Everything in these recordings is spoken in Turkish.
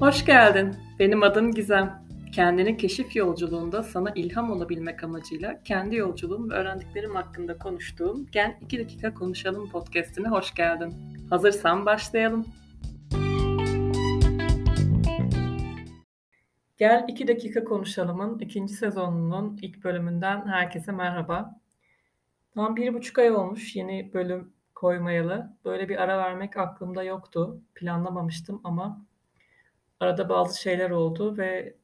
Hoş geldin. Benim adım Gizem. Kendini keşif yolculuğunda sana ilham olabilmek amacıyla kendi yolculuğum ve öğrendiklerim hakkında konuştuğum Gen 2 dakika konuşalım podcast'ine hoş geldin. Hazırsan başlayalım. Gel 2 dakika konuşalımın ikinci sezonunun ilk bölümünden herkese merhaba. Tam bir buçuk ay olmuş yeni bölüm koymayalı. Böyle bir ara vermek aklımda yoktu. Planlamamıştım ama arada bazı şeyler oldu ve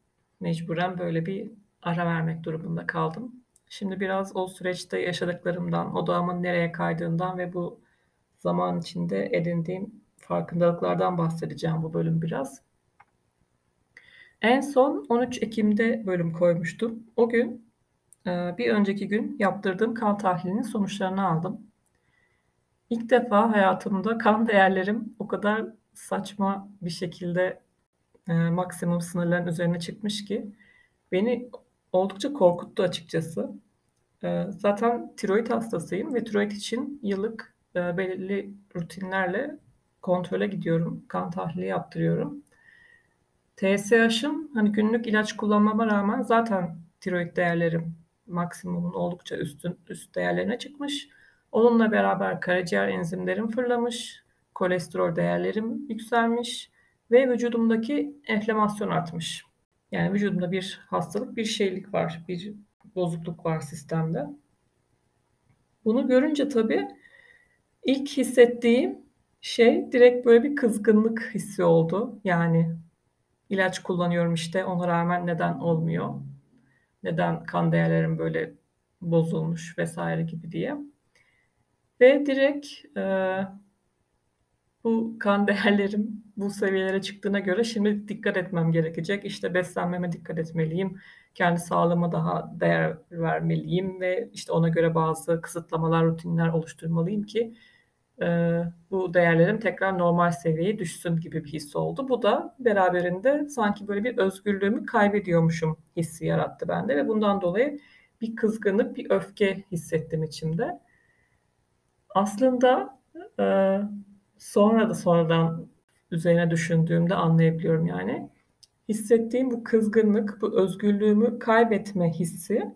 mecburen böyle bir ara vermek durumunda kaldım. Şimdi biraz o süreçte yaşadıklarımdan, odağımın nereye kaydığından ve bu zaman içinde edindiğim farkındalıklardan bahsedeceğim bu bölüm biraz. En son 13 Ekim'de bölüm koymuştum. O gün e, bir önceki gün yaptırdığım kan tahlilinin sonuçlarını aldım. İlk defa hayatımda kan değerlerim o kadar saçma bir şekilde e, maksimum sınırların üzerine çıkmış ki beni oldukça korkuttu açıkçası. E, zaten tiroid hastasıyım ve tiroid için yıllık e, belirli rutinlerle kontrole gidiyorum. Kan tahlili yaptırıyorum. TSH'ım hani günlük ilaç kullanmama rağmen zaten tiroid değerlerim maksimumun oldukça üstün üst değerlerine çıkmış. Onunla beraber karaciğer enzimlerim fırlamış, kolesterol değerlerim yükselmiş ve vücudumdaki enflamasyon artmış. Yani vücudumda bir hastalık, bir şeylik var, bir bozukluk var sistemde. Bunu görünce tabii ilk hissettiğim şey direkt böyle bir kızgınlık hissi oldu. Yani ilaç kullanıyorum işte ona rağmen neden olmuyor? Neden kan değerlerim böyle bozulmuş vesaire gibi diye. Ve direkt bu kan değerlerim bu seviyelere çıktığına göre şimdi dikkat etmem gerekecek. İşte beslenmeme dikkat etmeliyim. Kendi sağlığıma daha değer vermeliyim ve işte ona göre bazı kısıtlamalar, rutinler oluşturmalıyım ki e, bu değerlerim tekrar normal seviyeye düşsün gibi bir his oldu. Bu da beraberinde sanki böyle bir özgürlüğümü kaybediyormuşum hissi yarattı bende ve bundan dolayı bir kızgınlık, bir öfke hissettim içimde. Aslında e, sonra da sonradan üzerine düşündüğümde anlayabiliyorum yani. Hissettiğim bu kızgınlık, bu özgürlüğümü kaybetme hissi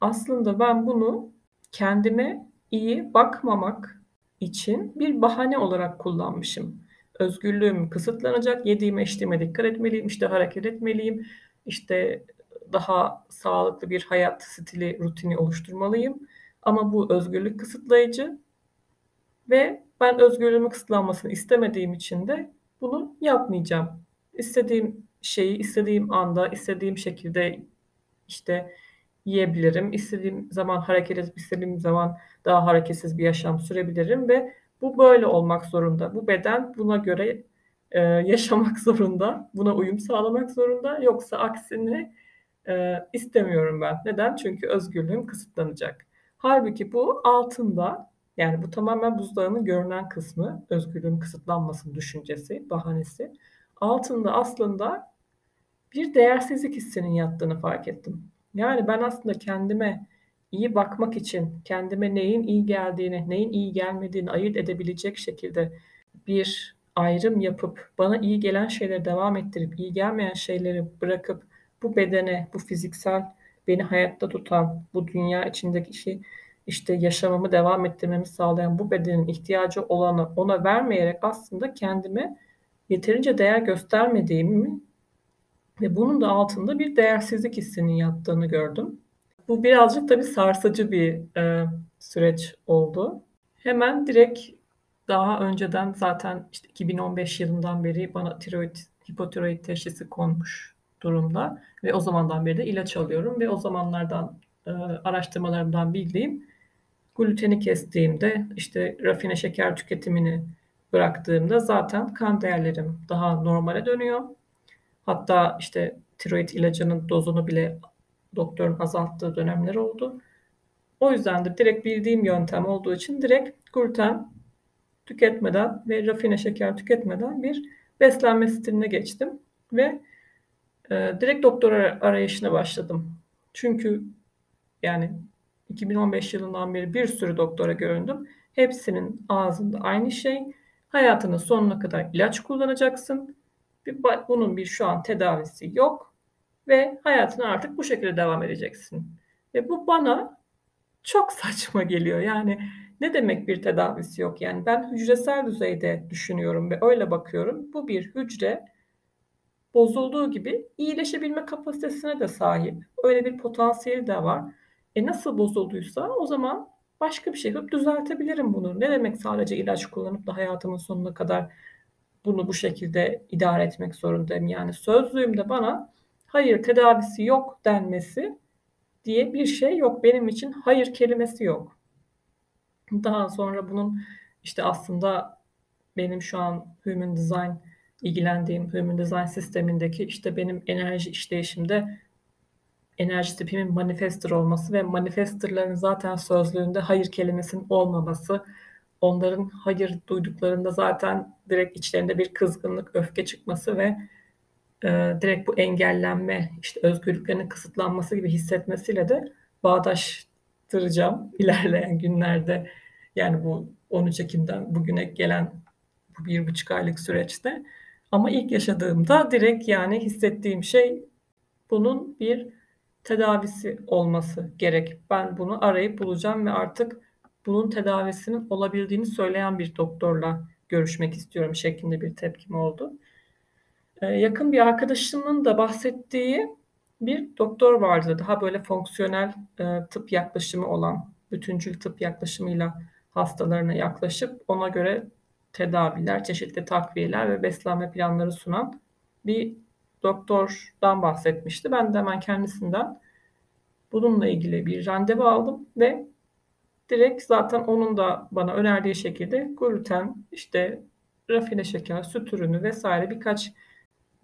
aslında ben bunu kendime iyi bakmamak için bir bahane olarak kullanmışım. Özgürlüğüm kısıtlanacak, yediğime içtiğime dikkat etmeliyim, işte hareket etmeliyim, işte daha sağlıklı bir hayat stili, rutini oluşturmalıyım. Ama bu özgürlük kısıtlayıcı ve ben özgürlüğümü kısıtlanmasını istemediğim için de bunu yapmayacağım. İstediğim şeyi istediğim anda, istediğim şekilde işte yiyebilirim. İstediğim zaman hareket edip istediğim zaman daha hareketsiz bir yaşam sürebilirim ve bu böyle olmak zorunda. Bu beden buna göre e, yaşamak zorunda, buna uyum sağlamak zorunda. Yoksa aksini e, istemiyorum ben. Neden? Çünkü özgürlüğüm kısıtlanacak. Halbuki bu altında yani bu tamamen buzdağının görünen kısmı, özgürlüğün kısıtlanmasın düşüncesi, bahanesi. Altında aslında bir değersizlik hissinin yattığını fark ettim. Yani ben aslında kendime iyi bakmak için, kendime neyin iyi geldiğini, neyin iyi gelmediğini ayırt edebilecek şekilde bir ayrım yapıp bana iyi gelen şeyleri devam ettirip iyi gelmeyen şeyleri bırakıp bu bedene, bu fiziksel beni hayatta tutan, bu dünya içindeki şey işte yaşamamı devam ettirmemi sağlayan bu bedenin ihtiyacı olanı ona vermeyerek aslında kendime yeterince değer göstermediğimi ve bunun da altında bir değersizlik hissinin yattığını gördüm. Bu birazcık tabii sarsıcı bir e, süreç oldu. Hemen direkt daha önceden zaten işte 2015 yılından beri bana tiroid, hipotiroid teşhisi konmuş durumda ve o zamandan beri de ilaç alıyorum ve o zamanlardan e, araştırmalarımdan bildiğim gluteni kestiğimde işte rafine şeker tüketimini bıraktığımda zaten kan değerlerim daha normale dönüyor. Hatta işte tiroid ilacının dozunu bile doktorun azalttığı dönemler oldu. O yüzden de direkt bildiğim yöntem olduğu için direkt gluten tüketmeden ve rafine şeker tüketmeden bir beslenme stiline geçtim ve e, direkt doktor arayışına başladım. Çünkü yani 2015 yılından beri bir sürü doktora göründüm. Hepsinin ağzında aynı şey. Hayatının sonuna kadar ilaç kullanacaksın bunun bir şu an tedavisi yok ve hayatına artık bu şekilde devam edeceksin. Ve bu bana çok saçma geliyor. Yani ne demek bir tedavisi yok? Yani ben hücresel düzeyde düşünüyorum ve öyle bakıyorum. Bu bir hücre bozulduğu gibi iyileşebilme kapasitesine de sahip. Öyle bir potansiyeli de var. E nasıl bozulduysa o zaman başka bir şey yapıp düzeltebilirim bunu. Ne demek sadece ilaç kullanıp da hayatımın sonuna kadar bunu bu şekilde idare etmek zorundayım. Yani sözlüğümde bana hayır tedavisi yok denmesi diye bir şey yok. Benim için hayır kelimesi yok. Daha sonra bunun işte aslında benim şu an Human Design ilgilendiğim Human Design sistemindeki işte benim enerji işleyişimde enerji tipimin manifestor olması ve manifestorların zaten sözlüğünde hayır kelimesinin olmaması, onların hayır duyduklarında zaten direkt içlerinde bir kızgınlık, öfke çıkması ve e, direkt bu engellenme, işte özgürlüklerinin kısıtlanması gibi hissetmesiyle de bağdaştıracağım ilerleyen günlerde. Yani bu 13 Ekim'den bugüne gelen bu bir buçuk aylık süreçte. Ama ilk yaşadığımda direkt yani hissettiğim şey bunun bir tedavisi olması gerek. Ben bunu arayıp bulacağım ve artık bunun tedavisinin olabildiğini söyleyen bir doktorla görüşmek istiyorum şeklinde bir tepkim oldu. Ee, yakın bir arkadaşımın da bahsettiği bir doktor vardı. Daha böyle fonksiyonel e, tıp yaklaşımı olan, bütüncül tıp yaklaşımıyla hastalarına yaklaşıp ona göre tedaviler, çeşitli takviyeler ve beslenme planları sunan bir doktordan bahsetmişti. Ben de hemen kendisinden bununla ilgili bir randevu aldım ve direkt zaten onun da bana önerdiği şekilde gluten, işte rafine şeker, süt ürünü vesaire birkaç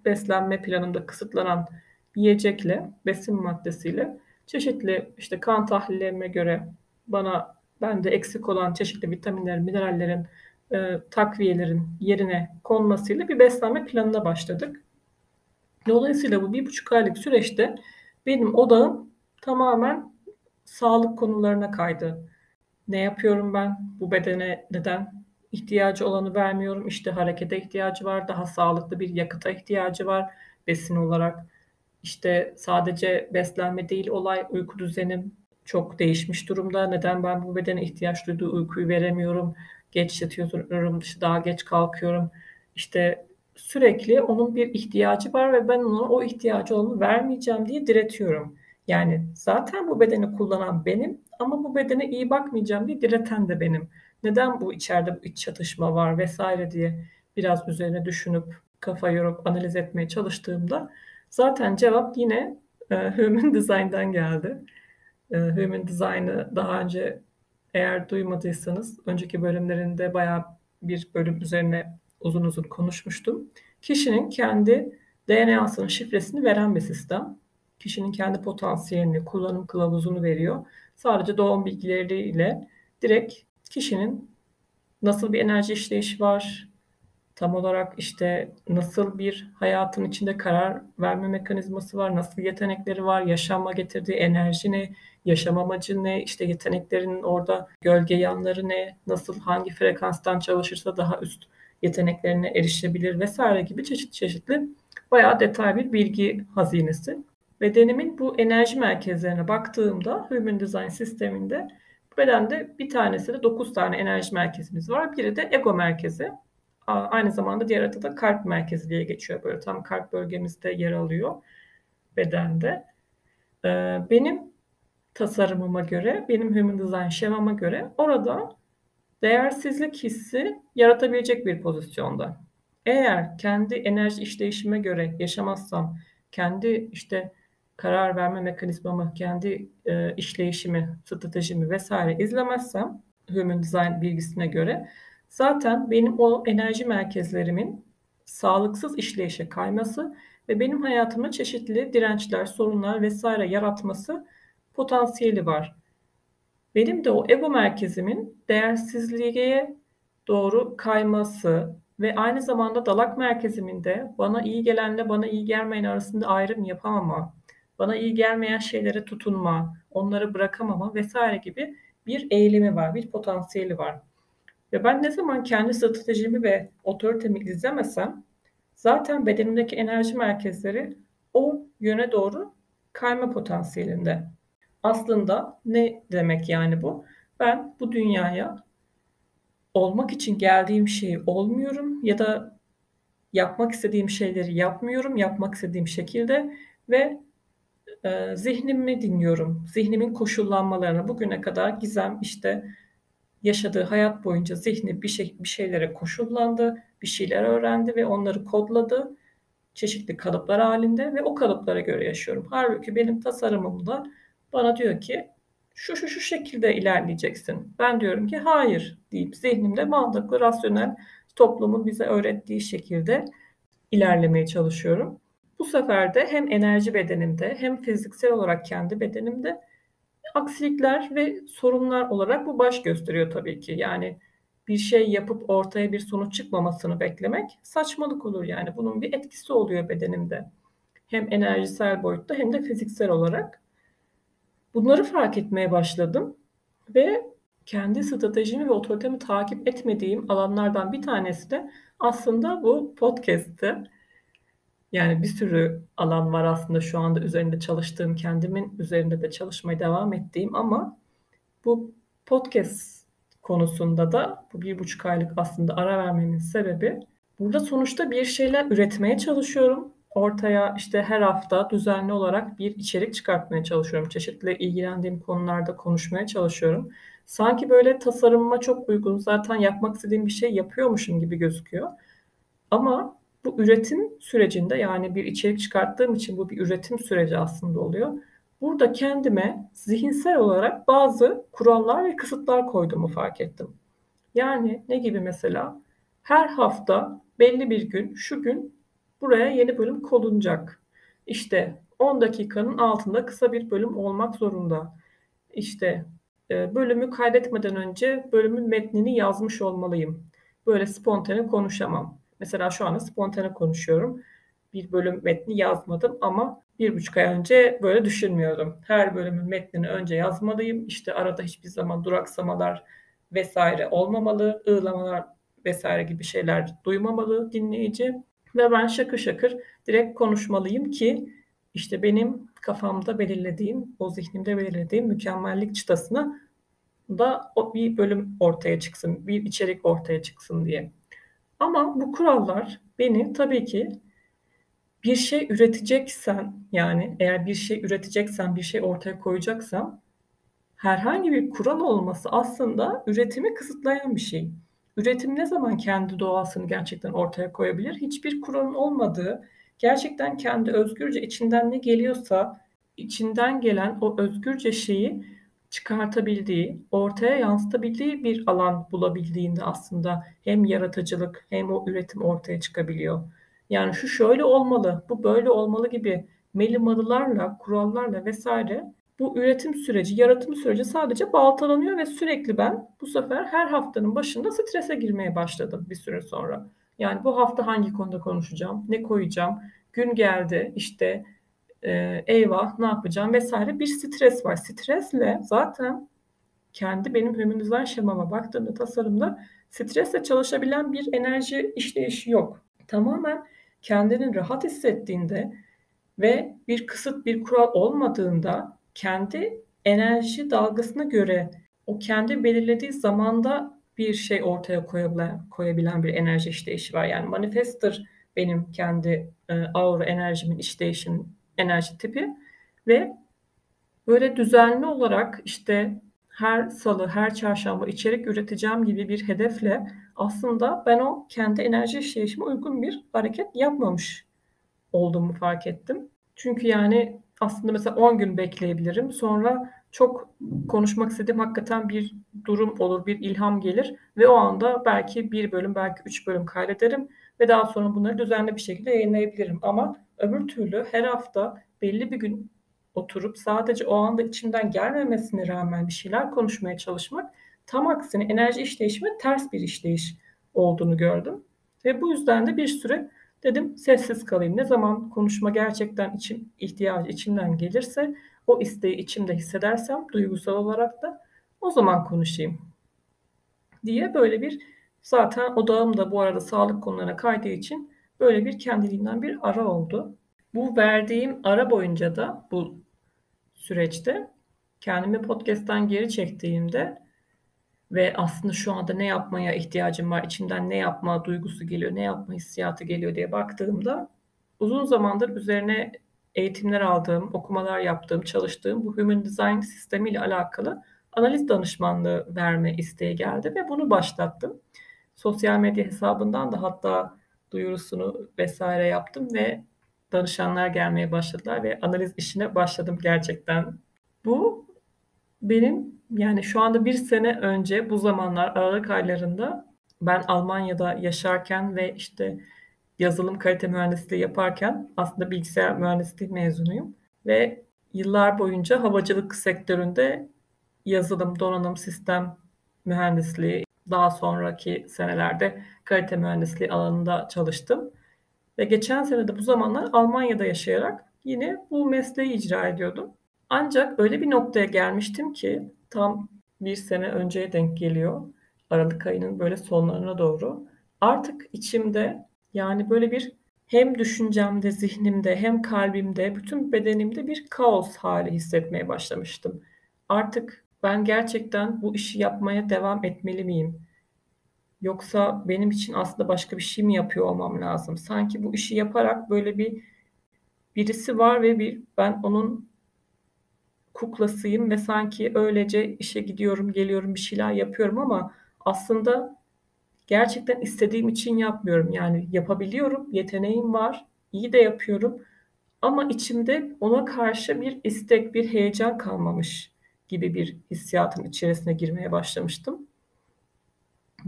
beslenme planında kısıtlanan yiyecekle, besin maddesiyle çeşitli işte kan tahlillerime göre bana bende eksik olan çeşitli vitaminler, minerallerin, e, takviyelerin yerine konmasıyla bir beslenme planına başladık. Dolayısıyla bu bir buçuk aylık süreçte benim odağım tamamen sağlık konularına kaydı. Ne yapıyorum ben? Bu bedene neden ihtiyacı olanı vermiyorum? İşte harekete ihtiyacı var, daha sağlıklı bir yakıta ihtiyacı var besin olarak. İşte sadece beslenme değil olay uyku düzenim çok değişmiş durumda. Neden ben bu bedene ihtiyaç duyduğu uykuyu veremiyorum? Geç yatıyorum, daha geç kalkıyorum. İşte sürekli onun bir ihtiyacı var ve ben ona o ihtiyacı olanı vermeyeceğim diye diretiyorum. Yani zaten bu bedeni kullanan benim ama bu bedene iyi bakmayacağım diye direten de benim. Neden bu içeride bu iç çatışma var vesaire diye biraz üzerine düşünüp kafa yorup analiz etmeye çalıştığımda zaten cevap yine e, Human Design'dan geldi. E, Human Design'ı daha önce eğer duymadıysanız önceki bölümlerinde bayağı bir bölüm üzerine uzun uzun konuşmuştum. Kişinin kendi DNA'sının şifresini veren bir sistem. Kişinin kendi potansiyelini, kullanım kılavuzunu veriyor. Sadece doğum bilgileriyle direkt kişinin nasıl bir enerji işleyişi var, tam olarak işte nasıl bir hayatın içinde karar verme mekanizması var, nasıl yetenekleri var, yaşama getirdiği enerji ne, yaşam amacı ne, işte yeteneklerinin orada gölge yanları ne, nasıl hangi frekanstan çalışırsa daha üst yeteneklerine erişebilir vesaire gibi çeşitli çeşitli bayağı detay bir bilgi hazinesi. Bedenimin bu enerji merkezlerine baktığımda Human Design sisteminde bedende bir tanesi de 9 tane enerji merkezimiz var. Biri de ego merkezi. Aynı zamanda diğer adı da kalp merkezi diye geçiyor. Böyle tam kalp bölgemizde yer alıyor bedende. Ee, benim tasarımıma göre, benim Human Design şemama göre orada değersizlik hissi yaratabilecek bir pozisyonda. Eğer kendi enerji işleyişime göre yaşamazsam, kendi işte karar verme mekanizmamı, kendi e, işleyişimi, stratejimi vesaire izlemezsem Human Design bilgisine göre zaten benim o enerji merkezlerimin sağlıksız işleyişe kayması ve benim hayatıma çeşitli dirençler, sorunlar vesaire yaratması potansiyeli var. Benim de o ego merkezimin değersizliğe doğru kayması ve aynı zamanda dalak merkezimin de bana iyi gelenle bana iyi gelmeyen arasında ayrım yapamama, bana iyi gelmeyen şeylere tutunma, onları bırakamama vesaire gibi bir eğilimi var, bir potansiyeli var. Ve ben ne zaman kendi stratejimi ve otoritemi izlemesem zaten bedenimdeki enerji merkezleri o yöne doğru kayma potansiyelinde. Aslında ne demek yani bu? Ben bu dünyaya olmak için geldiğim şeyi olmuyorum ya da yapmak istediğim şeyleri yapmıyorum, yapmak istediğim şekilde ve e, zihnimi dinliyorum. Zihnimin koşullanmalarını bugüne kadar Gizem işte yaşadığı hayat boyunca zihni bir şey bir şeylere koşullandı, bir şeyler öğrendi ve onları kodladı çeşitli kalıplar halinde ve o kalıplara göre yaşıyorum. Halbuki benim tasarımımda bana diyor ki şu şu şu şekilde ilerleyeceksin. Ben diyorum ki hayır deyip zihnimde mantıklı, rasyonel toplumun bize öğrettiği şekilde ilerlemeye çalışıyorum. Bu sefer de hem enerji bedenimde hem fiziksel olarak kendi bedenimde aksilikler ve sorunlar olarak bu baş gösteriyor tabii ki. Yani bir şey yapıp ortaya bir sonuç çıkmamasını beklemek saçmalık olur yani. Bunun bir etkisi oluyor bedenimde. Hem enerjisel boyutta hem de fiziksel olarak. Bunları fark etmeye başladım ve kendi stratejimi ve otoritemi takip etmediğim alanlardan bir tanesi de aslında bu podcast'ti. Yani bir sürü alan var aslında şu anda üzerinde çalıştığım, kendimin üzerinde de çalışmaya devam ettiğim ama bu podcast konusunda da bu bir buçuk aylık aslında ara vermemin sebebi burada sonuçta bir şeyler üretmeye çalışıyorum. Ortaya işte her hafta düzenli olarak bir içerik çıkartmaya çalışıyorum. Çeşitli ilgilendiğim konularda konuşmaya çalışıyorum. Sanki böyle tasarımıma çok uygun zaten yapmak istediğim bir şey yapıyormuşum gibi gözüküyor. Ama bu üretim sürecinde yani bir içerik çıkarttığım için bu bir üretim süreci aslında oluyor. Burada kendime zihinsel olarak bazı kurallar ve kısıtlar koyduğumu fark ettim. Yani ne gibi mesela? Her hafta belli bir gün, şu gün buraya yeni bölüm konulacak. İşte 10 dakikanın altında kısa bir bölüm olmak zorunda. İşte e, bölümü kaydetmeden önce bölümün metnini yazmış olmalıyım. Böyle spontane konuşamam. Mesela şu anda spontane konuşuyorum. Bir bölüm metni yazmadım ama bir buçuk ay önce böyle düşünmüyordum. Her bölümün metnini önce yazmalıyım. İşte arada hiçbir zaman duraksamalar vesaire olmamalı. ığlamalar vesaire gibi şeyler duymamalı dinleyici. Ve ben şakır şakır direkt konuşmalıyım ki işte benim kafamda belirlediğim, o zihnimde belirlediğim mükemmellik çıtasına da bir bölüm ortaya çıksın, bir içerik ortaya çıksın diye. Ama bu kurallar beni tabii ki bir şey üreteceksen yani eğer bir şey üreteceksen, bir şey ortaya koyacaksam herhangi bir kural olması aslında üretimi kısıtlayan bir şey. Üretim ne zaman kendi doğasını gerçekten ortaya koyabilir? Hiçbir kuralın olmadığı, gerçekten kendi özgürce içinden ne geliyorsa içinden gelen o özgürce şeyi çıkartabildiği, ortaya yansıtabildiği bir alan bulabildiğinde aslında hem yaratıcılık hem o üretim ortaya çıkabiliyor. Yani şu şöyle olmalı, bu böyle olmalı gibi melimalılarla, kurallarla vesaire bu üretim süreci, yaratım süreci sadece baltalanıyor ve sürekli ben bu sefer her haftanın başında strese girmeye başladım bir süre sonra. Yani bu hafta hangi konuda konuşacağım, ne koyacağım, gün geldi işte e, eyvah ne yapacağım vesaire bir stres var. Stresle zaten kendi benim hümanizan şemama baktığımda tasarımda stresle çalışabilen bir enerji işleyişi yok. Tamamen kendini rahat hissettiğinde ve bir kısıt bir kural olmadığında kendi enerji dalgasına göre o kendi belirlediği zamanda bir şey ortaya koyabilen, koyabilen bir enerji işleyişi var. Yani manifestor benim kendi e, aura enerjimin işleyişin enerji tipi ve böyle düzenli olarak işte her salı, her çarşamba içerik üreteceğim gibi bir hedefle aslında ben o kendi enerji işleyişime uygun bir hareket yapmamış olduğumu fark ettim. Çünkü yani aslında mesela 10 gün bekleyebilirim. Sonra çok konuşmak istediğim hakikaten bir durum olur, bir ilham gelir ve o anda belki bir bölüm, belki üç bölüm kaydederim ve daha sonra bunları düzenli bir şekilde yayınlayabilirim. Ama öbür türlü her hafta belli bir gün oturup sadece o anda içimden gelmemesine rağmen bir şeyler konuşmaya çalışmak tam aksine enerji işleyişime ters bir işleyiş olduğunu gördüm. Ve bu yüzden de bir süre dedim sessiz kalayım. Ne zaman konuşma gerçekten içim, ihtiyacı içimden gelirse o isteği içimde hissedersem duygusal olarak da o zaman konuşayım diye böyle bir zaten odağım da bu arada sağlık konularına kaydığı için böyle bir kendiliğinden bir ara oldu. Bu verdiğim ara boyunca da bu süreçte kendimi podcast'ten geri çektiğimde ve aslında şu anda ne yapmaya ihtiyacım var, içimden ne yapma duygusu geliyor, ne yapma hissiyatı geliyor diye baktığımda uzun zamandır üzerine eğitimler aldığım, okumalar yaptığım, çalıştığım bu Human Design sistemiyle alakalı analiz danışmanlığı verme isteği geldi ve bunu başlattım. Sosyal medya hesabından da hatta duyurusunu vesaire yaptım ve danışanlar gelmeye başladılar ve analiz işine başladım gerçekten. Bu benim yani şu anda bir sene önce bu zamanlar Aralık aylarında ben Almanya'da yaşarken ve işte yazılım kalite mühendisliği yaparken aslında bilgisayar mühendisliği mezunuyum ve yıllar boyunca havacılık sektöründe yazılım, donanım, sistem mühendisliği, daha sonraki senelerde kalite mühendisliği alanında çalıştım. Ve geçen sene de bu zamanlar Almanya'da yaşayarak yine bu mesleği icra ediyordum. Ancak öyle bir noktaya gelmiştim ki tam bir sene önceye denk geliyor. Aralık ayının böyle sonlarına doğru. Artık içimde yani böyle bir hem düşüncemde, zihnimde, hem kalbimde, bütün bedenimde bir kaos hali hissetmeye başlamıştım. Artık ben gerçekten bu işi yapmaya devam etmeli miyim? Yoksa benim için aslında başka bir şey mi yapıyor olmam lazım? Sanki bu işi yaparak böyle bir birisi var ve bir ben onun kuklasıyım ve sanki öylece işe gidiyorum, geliyorum, bir şeyler yapıyorum ama aslında gerçekten istediğim için yapmıyorum. Yani yapabiliyorum, yeteneğim var, iyi de yapıyorum ama içimde ona karşı bir istek, bir heyecan kalmamış gibi bir hissiyatın içerisine girmeye başlamıştım.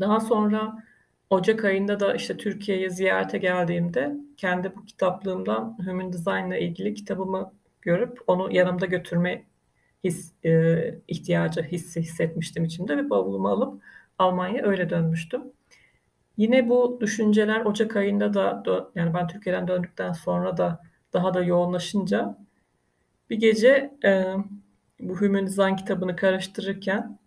Daha sonra Ocak ayında da işte Türkiye'ye ziyarete geldiğimde kendi bu kitaplığımdan Human Design ile ilgili kitabımı görüp onu yanımda götürme his, e, ihtiyacı hissi hissetmiştim içimde ve bavulumu alıp Almanya'ya öyle dönmüştüm. Yine bu düşünceler Ocak ayında da yani ben Türkiye'den döndükten sonra da daha da yoğunlaşınca bir gece e, bu Design kitabını karıştırırken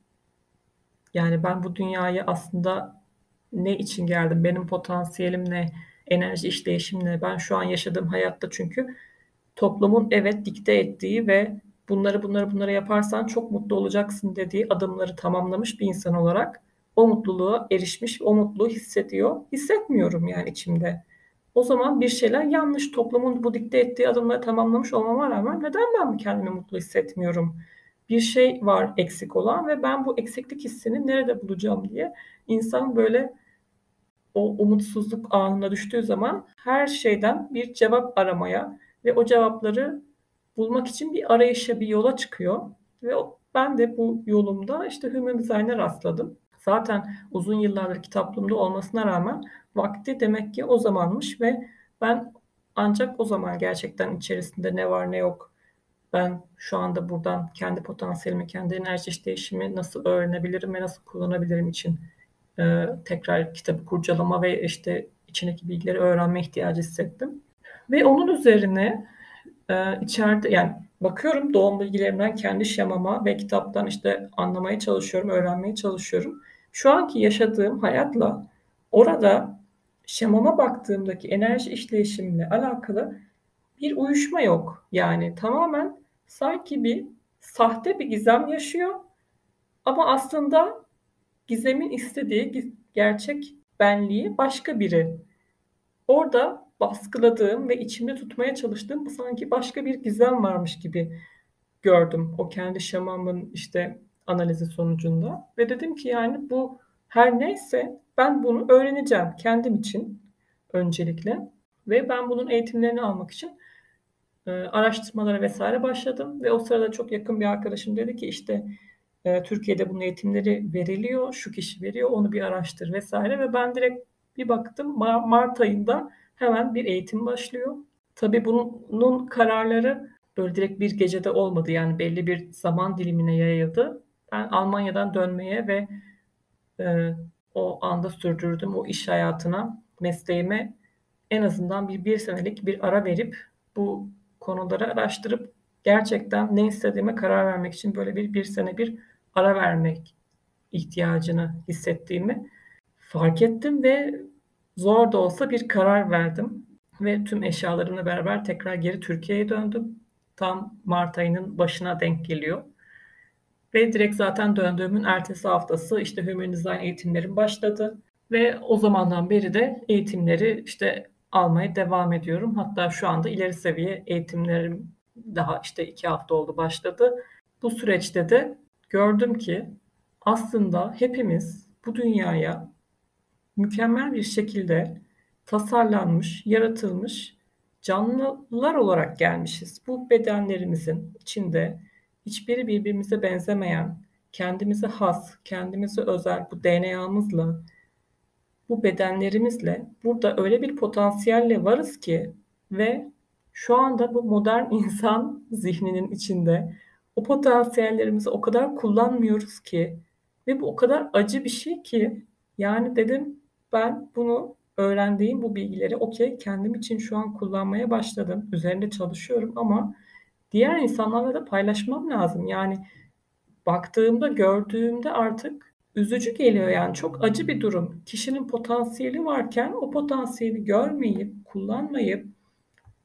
yani ben bu dünyaya aslında ne için geldim, benim potansiyelim ne, enerji işleyişim ne, ben şu an yaşadığım hayatta çünkü toplumun evet dikte ettiği ve bunları bunları bunları yaparsan çok mutlu olacaksın dediği adımları tamamlamış bir insan olarak o mutluluğa erişmiş, o mutluluğu hissediyor. Hissetmiyorum yani içimde. O zaman bir şeyler yanlış. Toplumun bu dikte ettiği adımları tamamlamış olmama rağmen neden ben kendimi mutlu hissetmiyorum? Bir şey var eksik olan ve ben bu eksiklik hissini nerede bulacağım diye insan böyle o umutsuzluk anına düştüğü zaman her şeyden bir cevap aramaya ve o cevapları bulmak için bir arayışa, bir yola çıkıyor. Ve ben de bu yolumda işte Human Design'e rastladım. Zaten uzun yıllardır kitaplığımda olmasına rağmen vakti demek ki o zamanmış ve ben ancak o zaman gerçekten içerisinde ne var ne yok ben şu anda buradan kendi potansiyelimi, kendi enerji işleyişimi nasıl öğrenebilirim ve nasıl kullanabilirim için e, tekrar kitabı kurcalama ve işte içindeki bilgileri öğrenme ihtiyacı hissettim. Ve onun üzerine e, içeride yani bakıyorum doğum bilgilerimden kendi şemama ve kitaptan işte anlamaya çalışıyorum, öğrenmeye çalışıyorum. Şu anki yaşadığım hayatla orada şemama baktığımdaki enerji işleyişimle alakalı bir uyuşma yok. Yani tamamen sanki bir sahte bir gizem yaşıyor ama aslında gizemin istediği gerçek benliği başka biri. Orada baskıladığım ve içimde tutmaya çalıştığım bu sanki başka bir gizem varmış gibi gördüm o kendi şamamın işte analizi sonucunda. Ve dedim ki yani bu her neyse ben bunu öğreneceğim kendim için öncelikle. Ve ben bunun eğitimlerini almak için e, araştırmalara vesaire başladım. Ve o sırada çok yakın bir arkadaşım dedi ki işte e, Türkiye'de bunun eğitimleri veriliyor, şu kişi veriyor, onu bir araştır vesaire. Ve ben direkt bir baktım Mart ayında hemen bir eğitim başlıyor. Tabii bunun kararları böyle direkt bir gecede olmadı. Yani belli bir zaman dilimine yayıldı. Ben Almanya'dan dönmeye ve e, o anda sürdürdüm o iş hayatına, mesleğime en azından bir, bir senelik bir ara verip bu konuları araştırıp gerçekten ne istediğime karar vermek için böyle bir bir sene bir ara vermek ihtiyacını hissettiğimi fark ettim ve zor da olsa bir karar verdim ve tüm eşyalarımla beraber tekrar geri Türkiye'ye döndüm. Tam Mart ayının başına denk geliyor. Ve direkt zaten döndüğümün ertesi haftası işte Human Design eğitimlerim başladı. Ve o zamandan beri de eğitimleri işte almaya devam ediyorum. Hatta şu anda ileri seviye eğitimlerim daha işte iki hafta oldu başladı. Bu süreçte de gördüm ki aslında hepimiz bu dünyaya mükemmel bir şekilde tasarlanmış, yaratılmış canlılar olarak gelmişiz. Bu bedenlerimizin içinde hiçbiri birbirimize benzemeyen, kendimize has, kendimize özel bu DNA'mızla, bu bedenlerimizle burada öyle bir potansiyelle varız ki ve şu anda bu modern insan zihninin içinde o potansiyellerimizi o kadar kullanmıyoruz ki ve bu o kadar acı bir şey ki yani dedim ben bunu öğrendiğim bu bilgileri okey kendim için şu an kullanmaya başladım. Üzerinde çalışıyorum ama diğer insanlarla da paylaşmam lazım. Yani baktığımda, gördüğümde artık üzücü geliyor yani çok acı bir durum. Kişinin potansiyeli varken o potansiyeli görmeyip, kullanmayıp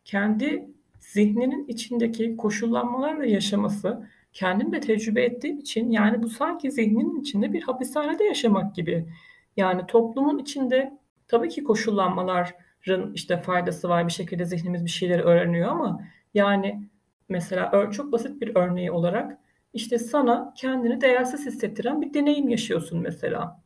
kendi zihninin içindeki koşullanmalarla yaşaması kendim de tecrübe ettiğim için yani bu sanki zihninin içinde bir hapishanede yaşamak gibi. Yani toplumun içinde tabii ki koşullanmaların işte faydası var bir şekilde zihnimiz bir şeyleri öğreniyor ama yani mesela çok basit bir örneği olarak işte sana kendini değersiz hissettiren bir deneyim yaşıyorsun mesela.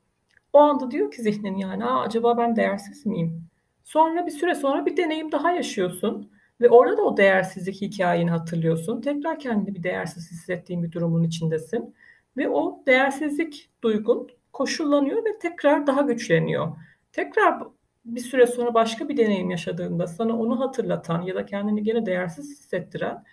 O anda diyor ki zihnin yani Aa, acaba ben değersiz miyim? Sonra bir süre sonra bir deneyim daha yaşıyorsun ve orada da o değersizlik hikayeni hatırlıyorsun. Tekrar kendini bir değersiz hissettiğin bir durumun içindesin ve o değersizlik duygun koşullanıyor ve tekrar daha güçleniyor. Tekrar bir süre sonra başka bir deneyim yaşadığında sana onu hatırlatan ya da kendini gene değersiz hissettiren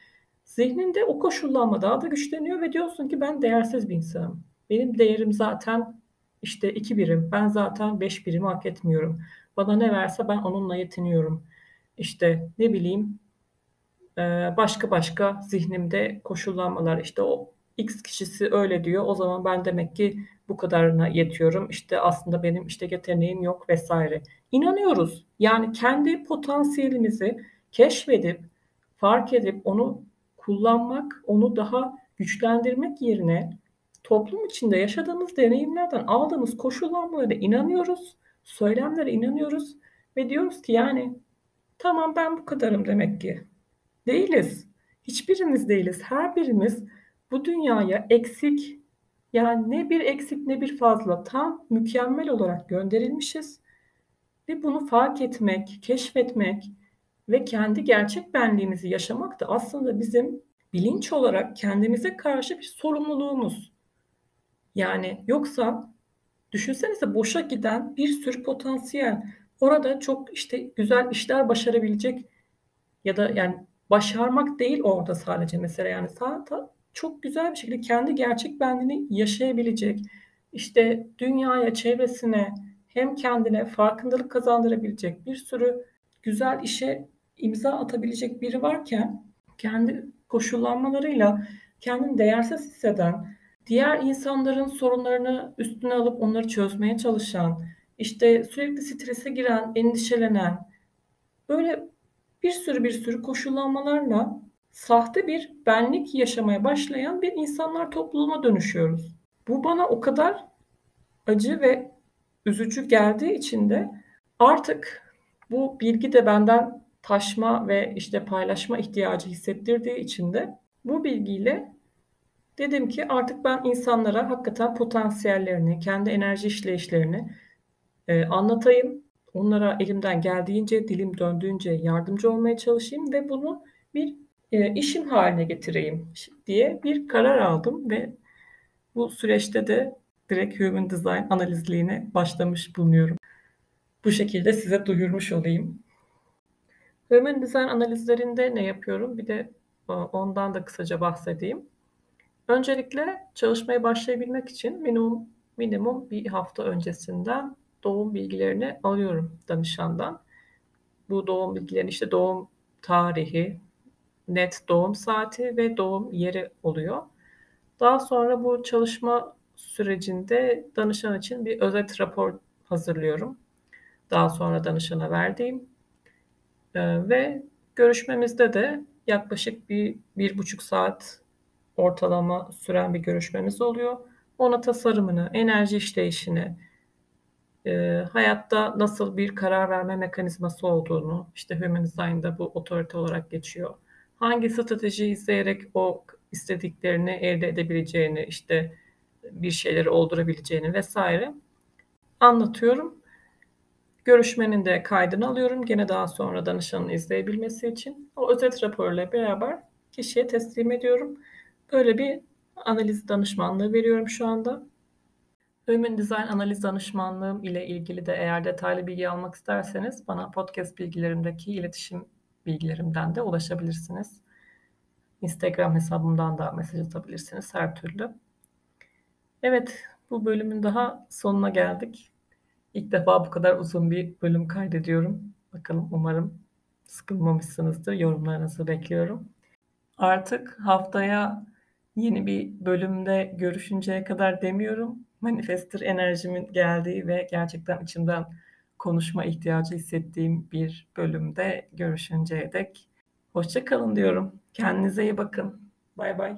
zihninde o koşullanma daha da güçleniyor ve diyorsun ki ben değersiz bir insanım. Benim değerim zaten işte iki birim. Ben zaten beş birimi hak etmiyorum. Bana ne verse ben onunla yetiniyorum. İşte ne bileyim başka başka zihnimde koşullanmalar işte o X kişisi öyle diyor. O zaman ben demek ki bu kadarına yetiyorum. İşte aslında benim işte yeteneğim yok vesaire. İnanıyoruz. Yani kendi potansiyelimizi keşfedip, fark edip onu kullanmak, onu daha güçlendirmek yerine toplum içinde yaşadığımız deneyimlerden aldığımız koşullanmalara inanıyoruz, söylemlere inanıyoruz ve diyoruz ki yani tamam ben bu kadarım demek ki. Değiliz. Hiçbirimiz değiliz. Her birimiz bu dünyaya eksik yani ne bir eksik ne bir fazla tam mükemmel olarak gönderilmişiz. Ve bunu fark etmek, keşfetmek ve kendi gerçek benliğimizi yaşamak da aslında bizim bilinç olarak kendimize karşı bir sorumluluğumuz. Yani yoksa düşünsenize boşa giden bir sürü potansiyel. Orada çok işte güzel işler başarabilecek ya da yani başarmak değil orada sadece mesela yani sadece çok güzel bir şekilde kendi gerçek benliğini yaşayabilecek, işte dünyaya, çevresine hem kendine farkındalık kazandırabilecek bir sürü güzel işe imza atabilecek biri varken kendi koşullanmalarıyla kendini değersiz hisseden, diğer insanların sorunlarını üstüne alıp onları çözmeye çalışan, işte sürekli strese giren, endişelenen, böyle bir sürü bir sürü koşullanmalarla sahte bir benlik yaşamaya başlayan bir insanlar topluluğuna dönüşüyoruz. Bu bana o kadar acı ve üzücü geldiği için de artık bu bilgi de benden taşma ve işte paylaşma ihtiyacı hissettirdiği için de bu bilgiyle dedim ki artık ben insanlara hakikaten potansiyellerini, kendi enerji işleyişlerini e, anlatayım. Onlara elimden geldiğince, dilim döndüğünce yardımcı olmaya çalışayım ve bunu bir e, işim haline getireyim diye bir karar aldım ve bu süreçte de direkt Human Design analizliğine başlamış bulunuyorum. Bu şekilde size duyurmuş olayım. Human Design analizlerinde ne yapıyorum? Bir de ondan da kısaca bahsedeyim. Öncelikle çalışmaya başlayabilmek için minimum minimum bir hafta öncesinden doğum bilgilerini alıyorum danışandan. Bu doğum bilgilerini işte doğum tarihi, net doğum saati ve doğum yeri oluyor. Daha sonra bu çalışma sürecinde danışan için bir özet rapor hazırlıyorum. daha sonra danışana verdiğim ee, ve görüşmemizde de yaklaşık bir, bir buçuk saat ortalama süren bir görüşmemiz oluyor. Ona tasarımını, enerji işleyişini, e, hayatta nasıl bir karar verme mekanizması olduğunu, işte Human Design'da bu otorite olarak geçiyor. Hangi strateji izleyerek o istediklerini elde edebileceğini, işte bir şeyleri oldurabileceğini vesaire anlatıyorum. Görüşmenin de kaydını alıyorum. Gene daha sonra danışanın izleyebilmesi için. O özet raporla beraber kişiye teslim ediyorum. Böyle bir analiz danışmanlığı veriyorum şu anda. Human Design analiz danışmanlığım ile ilgili de eğer detaylı bilgi almak isterseniz bana podcast bilgilerimdeki iletişim bilgilerimden de ulaşabilirsiniz. Instagram hesabımdan da mesaj atabilirsiniz her türlü. Evet, bu bölümün daha sonuna geldik. İlk defa bu kadar uzun bir bölüm kaydediyorum. Bakalım umarım sıkılmamışsınızdır. Yorumlarınızı bekliyorum. Artık haftaya yeni bir bölümde görüşünceye kadar demiyorum. Manifestir enerjimin geldiği ve gerçekten içimden konuşma ihtiyacı hissettiğim bir bölümde görüşünceye dek. Hoşça kalın diyorum. Kendinize iyi bakın. Bay bay.